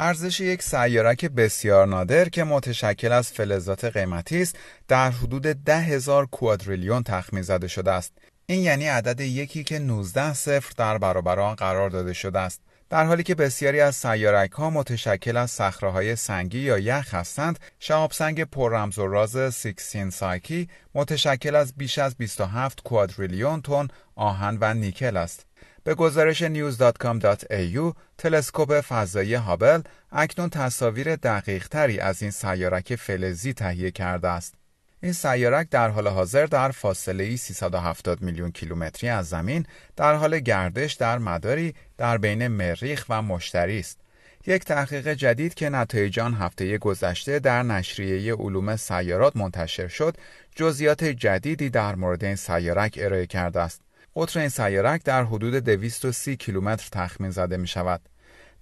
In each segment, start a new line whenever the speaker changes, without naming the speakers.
ارزش یک سیارک بسیار نادر که متشکل از فلزات قیمتی است در حدود ده هزار کوادریلیون تخمین زده شده است. این یعنی عدد یکی که 19 صفر در برابر آن قرار داده شده است. در حالی که بسیاری از سیارک ها متشکل از صخره سنگی یا یخ هستند شهاب سنگ پر رمز و راز سیکسین سایکی متشکل از بیش از 27 کوادریلیون تن آهن و نیکل است. به گزارش news.com.au تلسکوپ فضایی هابل اکنون تصاویر دقیق تری از این سیارک فلزی تهیه کرده است. این سیارک در حال حاضر در فاصله 370 میلیون کیلومتری از زمین در حال گردش در مداری در بین مریخ و مشتری است. یک تحقیق جدید که نتایج آن هفته گذشته در نشریه علوم سیارات منتشر شد، جزئیات جدیدی در مورد این سیارک ارائه کرده است. قطر این سیارک در حدود 230 کیلومتر تخمین زده می شود.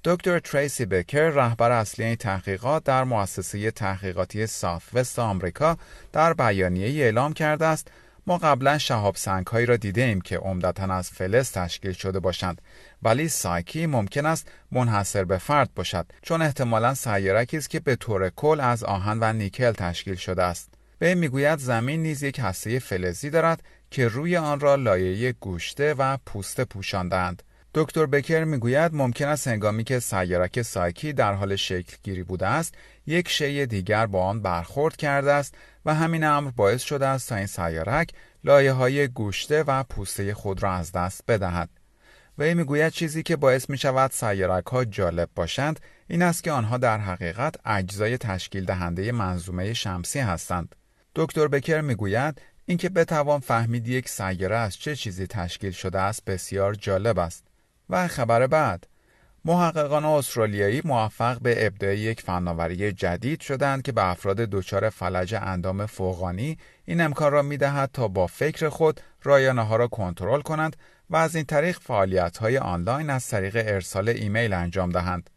دکتر تریسی بکر رهبر اصلی این تحقیقات در مؤسسه تحقیقاتی Southwest آمریکا در بیانیه اعلام کرده است ما قبلا شهاب سنگ هایی را دیده ایم که عمدتا از فلز تشکیل شده باشند ولی سایکی ممکن است منحصر به فرد باشد چون احتمالا سیارکی است که به طور کل از آهن و نیکل تشکیل شده است بکر می‌گوید زمین نیز یک هسته فلزی دارد که روی آن را لایه گوشته و پوسته پوشاندند. دکتر بکر می‌گوید ممکن است هنگامی که سیارک سایکی در حال شکل گیری بوده است یک شی دیگر با آن برخورد کرده است و همین امر باعث شده است تا این سیارک لایه های گوشته و پوسته خود را از دست بدهد. وی می‌گوید چیزی که باعث می شود سیارک ها جالب باشند این است که آنها در حقیقت اجزای تشکیل دهنده منظومه شمسی هستند. دکتر بکر می‌گوید اینکه بتوان فهمید یک سیاره از چه چیزی تشکیل شده است بسیار جالب است و خبر بعد محققان استرالیایی موفق به ابداع یک فناوری جدید شدند که به افراد دچار فلج اندام فوقانی این امکان را می‌دهد تا با فکر خود رایانه ها را کنترل کنند و از این طریق فعالیت های آنلاین از طریق ارسال ایمیل انجام دهند.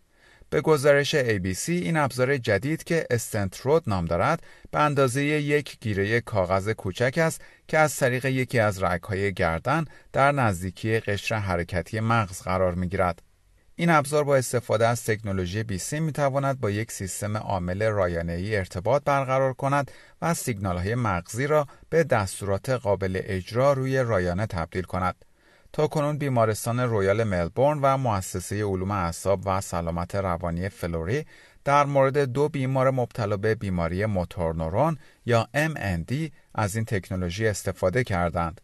به گزارش ABC این ابزار جدید که استنت رود نام دارد به اندازه یک گیره کاغذ کوچک است که از طریق یکی از رگهای گردن در نزدیکی قشر حرکتی مغز قرار می گیرد. این ابزار با استفاده از تکنولوژی BCI می تواند با یک سیستم عامل ای ارتباط برقرار کند و سیگنال های مغزی را به دستورات قابل اجرا روی رایانه تبدیل کند. تا کنون بیمارستان رویال ملبورن و مؤسسه علوم اعصاب و سلامت روانی فلوری در مورد دو بیمار مبتلا به بیماری موتور نورون یا MND از این تکنولوژی استفاده کردند.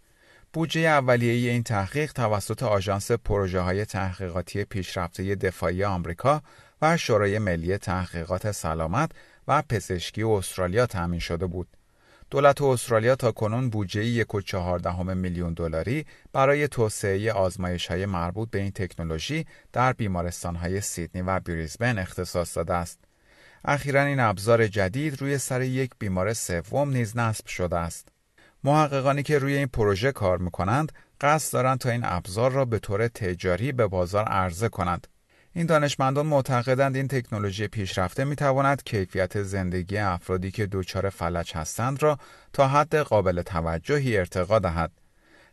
بودجه اولیه این تحقیق توسط آژانس پروژه های تحقیقاتی پیشرفته دفاعی آمریکا و شورای ملی تحقیقات سلامت و پزشکی استرالیا تامین شده بود. دولت استرالیا تا کنون بودجه یک و چهاردهم میلیون دلاری برای توسعه آزمایش های مربوط به این تکنولوژی در بیمارستان های سیدنی و بریزبن اختصاص داده است. اخیرا این ابزار جدید روی سر یک بیمار سوم نیز نصب شده است. محققانی که روی این پروژه کار می‌کنند قصد دارند تا این ابزار را به طور تجاری به بازار عرضه کنند. این دانشمندان معتقدند این تکنولوژی پیشرفته می تواند کیفیت زندگی افرادی که دچار فلج هستند را تا حد قابل توجهی ارتقا دهد.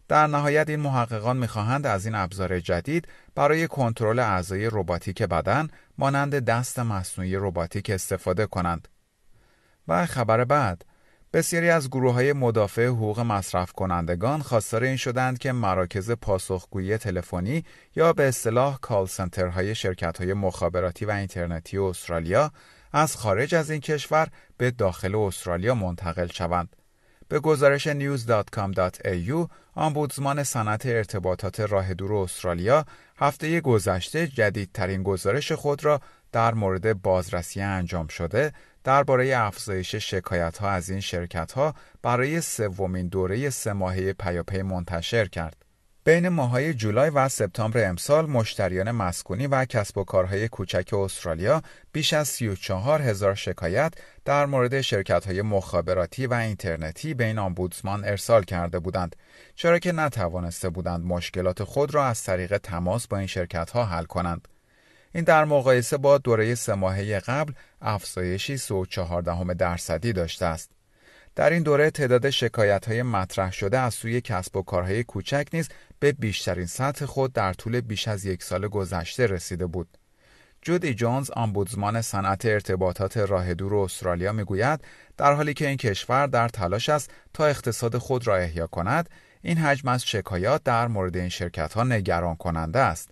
در نهایت این محققان می‌خواهند از این ابزار جدید برای کنترل اعضای رباتیک بدن مانند دست مصنوعی رباتیک استفاده کنند. و خبر بعد بسیاری از گروه های مدافع حقوق مصرف کنندگان خواستار این شدند که مراکز پاسخگویی تلفنی یا به اصطلاح کال های شرکت های مخابراتی و اینترنتی استرالیا از خارج از این کشور به داخل استرالیا منتقل شوند. به گزارش news.com.au آمبودزمان صنعت ارتباطات راه دور استرالیا هفته گذشته جدیدترین گزارش خود را در مورد بازرسی انجام شده درباره افزایش شکایت ها از این شرکت ها برای سومین دوره سه ماهه پیاپی منتشر کرد. بین ماهای جولای و سپتامبر امسال مشتریان مسکونی و کسب و کارهای کوچک استرالیا بیش از 34 هزار شکایت در مورد شرکت های مخابراتی و اینترنتی به این آمبودسمان ارسال کرده بودند چرا که نتوانسته بودند مشکلات خود را از طریق تماس با این شرکت ها حل کنند. این در مقایسه با دوره سه ماهه قبل افزایشی 3.14 درصدی داشته است. در این دوره تعداد شکایت های مطرح شده از سوی کسب و کارهای کوچک نیز به بیشترین سطح خود در طول بیش از یک سال گذشته رسیده بود. جودی جونز آمبودزمان صنعت ارتباطات راه دور استرالیا می‌گوید در حالی که این کشور در تلاش است تا اقتصاد خود را احیا کند این حجم از شکایات در مورد این شرکت ها نگران کننده است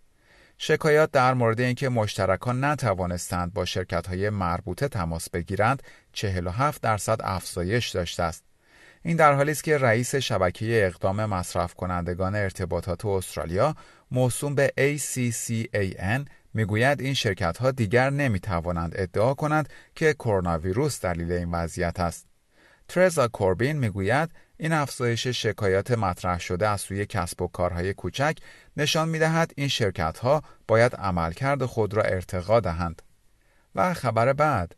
شکایات در مورد اینکه مشترکان نتوانستند با شرکت های مربوطه تماس بگیرند 47 درصد افزایش داشته است این در حالی است که رئیس شبکه اقدام مصرف کنندگان ارتباطات استرالیا موسوم به ACCAN می‌گوید این شرکت ها دیگر نمی توانند ادعا کنند که کرونا ویروس دلیل این وضعیت است. ترزا کوربین می‌گوید این افزایش شکایات مطرح شده از سوی کسب و کارهای کوچک نشان می دهد این شرکت ها باید عملکرد خود را ارتقا دهند. و خبر بعد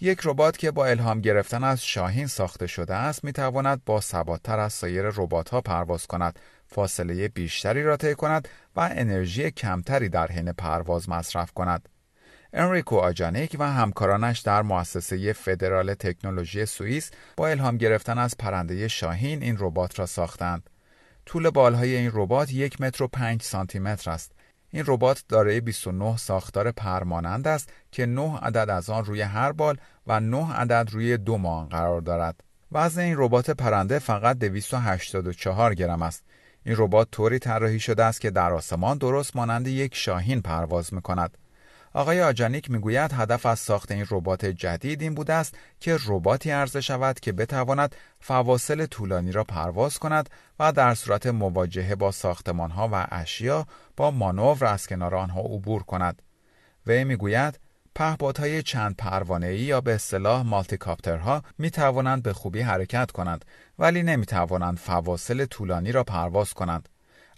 یک ربات که با الهام گرفتن از شاهین ساخته شده است می تواند با ثباتتر از سایر ربات ها پرواز کند فاصله بیشتری را طی کند و انرژی کمتری در حین پرواز مصرف کند. انریکو آجانیک و همکارانش در مؤسسه فدرال تکنولوژی سوئیس با الهام گرفتن از پرنده شاهین این ربات را ساختند. طول بالهای این ربات یک متر و پنج سانتی متر است. این ربات دارای 29 ساختار پرمانند است که 9 عدد از آن روی هر بال و 9 عدد روی دو مان قرار دارد. وزن این ربات پرنده فقط 284 گرم است. این ربات طوری طراحی شده است که در آسمان درست مانند یک شاهین پرواز می کند. آقای آجانیک می‌گوید هدف از ساخت این ربات جدید این بوده است که رباتی عرضه شود که بتواند فواصل طولانی را پرواز کند و در صورت مواجهه با ساختمانها و اشیا با مانور از کنار آنها عبور کند. وی می‌گوید پهپادهای چند پروانه‌ای یا به اصطلاح مالتیکاپترها می توانند به خوبی حرکت کنند ولی نمی توانند فواصل طولانی را پرواز کنند.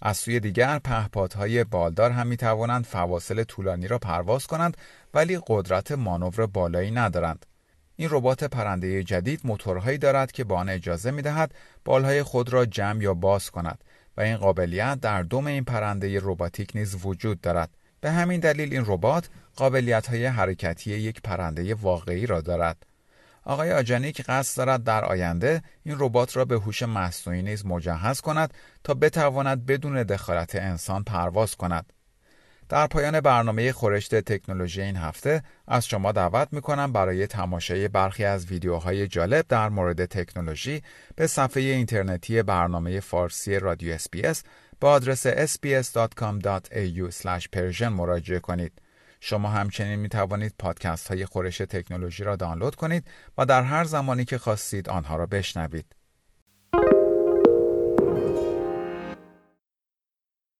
از سوی دیگر پهپادهای بالدار هم می توانند فواصل طولانی را پرواز کنند ولی قدرت مانور بالایی ندارند. این ربات پرنده جدید موتورهایی دارد که به آن اجازه می دهد بالهای خود را جمع یا باز کند و این قابلیت در دم این پرنده رباتیک نیز وجود دارد. به همین دلیل این ربات قابلیت های حرکتی یک پرنده واقعی را دارد. آقای آجانیک قصد دارد در آینده این ربات را به هوش مصنوعی نیز مجهز کند تا بتواند بدون دخالت انسان پرواز کند. در پایان برنامه خورشت تکنولوژی این هفته از شما دعوت می کنم برای تماشای برخی از ویدیوهای جالب در مورد تکنولوژی به صفحه اینترنتی برنامه فارسی رادیو SBS با آدرس sbs.com.au/persian مراجعه کنید. شما همچنین می توانید پادکست های خورش تکنولوژی را دانلود کنید و در هر زمانی که خواستید آنها را بشنوید.